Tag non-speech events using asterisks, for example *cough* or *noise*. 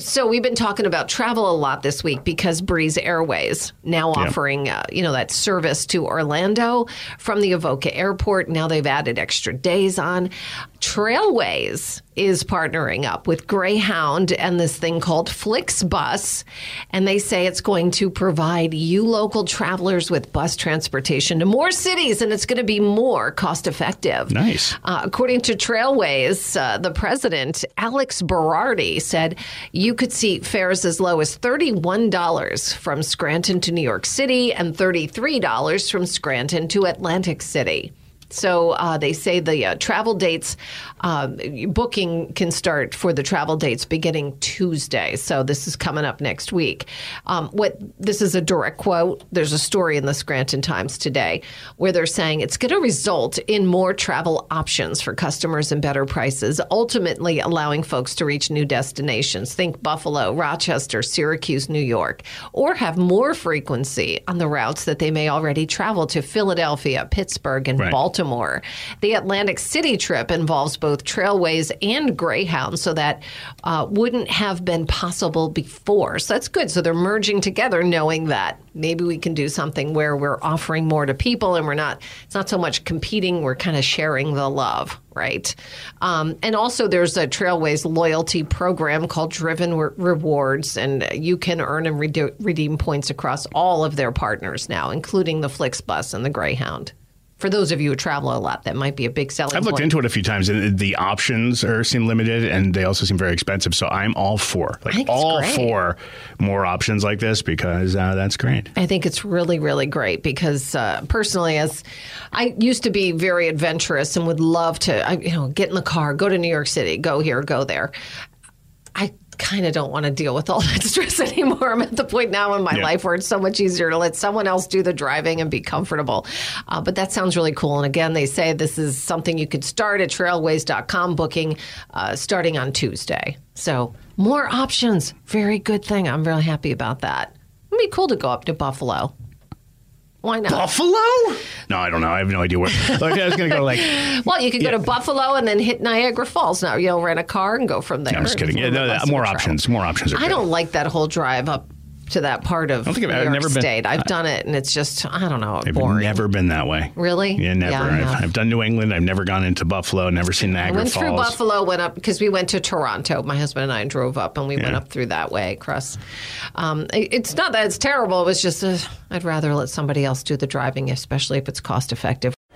So we've been talking about travel a lot this week because Breeze Airways now offering uh, you know that service to Orlando from the Avoca Airport. Now they've added extra days on. Trailways is partnering up with Greyhound and this thing called FlixBus, and they say it's going to provide you local travelers with bus transportation to more cities, and it's going to be more cost effective. Nice. Uh, according to Trailways, uh, the president, Alex Berardi, said you could see fares as low as $31 from Scranton to New York City and $33 from Scranton to Atlantic City. So uh, they say the uh, travel dates uh, booking can start for the travel dates beginning Tuesday. So this is coming up next week. Um, what this is a direct quote. There's a story in the Scranton Times today where they're saying it's going to result in more travel options for customers and better prices, ultimately allowing folks to reach new destinations. Think Buffalo, Rochester, Syracuse, New York, or have more frequency on the routes that they may already travel to Philadelphia, Pittsburgh, and Right. Baltimore. The Atlantic City trip involves both Trailways and Greyhound, so that uh, wouldn't have been possible before. So that's good. So they're merging together, knowing that maybe we can do something where we're offering more to people, and we're not. It's not so much competing. We're kind of sharing the love, right? Um, and also, there's a Trailways loyalty program called Driven Re- Rewards, and you can earn and redeem points across all of their partners now, including the FlixBus and the Greyhound. For those of you who travel a lot, that might be a big selling I've looked point. into it a few times, and the options are seem limited, and they also seem very expensive. So I'm all for, like, all for more options like this because uh, that's great. I think it's really, really great because uh, personally, as I used to be very adventurous and would love to, I, you know, get in the car, go to New York City, go here, go there. I kind of don't want to deal with all that *laughs* stress anymore. I'm at the point now in my Yeah. life where it's so much easier to let someone else do the driving and be comfortable. Uh, but that sounds really cool. And again, they say this is something you could start at trailways.com booking uh, starting on Tuesday. So more options. Very good thing. I'm really happy about that. It'd be cool to go up to Buffalo. Why not? Buffalo? No, I don't know. I have no idea where. *laughs* Like, I was going to go like. Well, you could go Yeah. to Buffalo and then hit Niagara Falls. Now you'll rent a car and go from there. I'm just kidding. Yeah, no, more options. More options are. I good. don't like that whole drive up to that part of don't think New I've- York never been- State. I've done it, and it's just I don't know, I've boring. never been that way. Really? Yeah, never. Yeah, I. I've, I've done New England. I've never gone into Buffalo. Never seen I Niagara went through Buffalo, went up because we went to Toronto. My husband and I drove up, and we went up through that way across. Um, it- it's not that it's terrible. It was just uh, I'd rather let somebody else do the driving, especially if it's cost effective.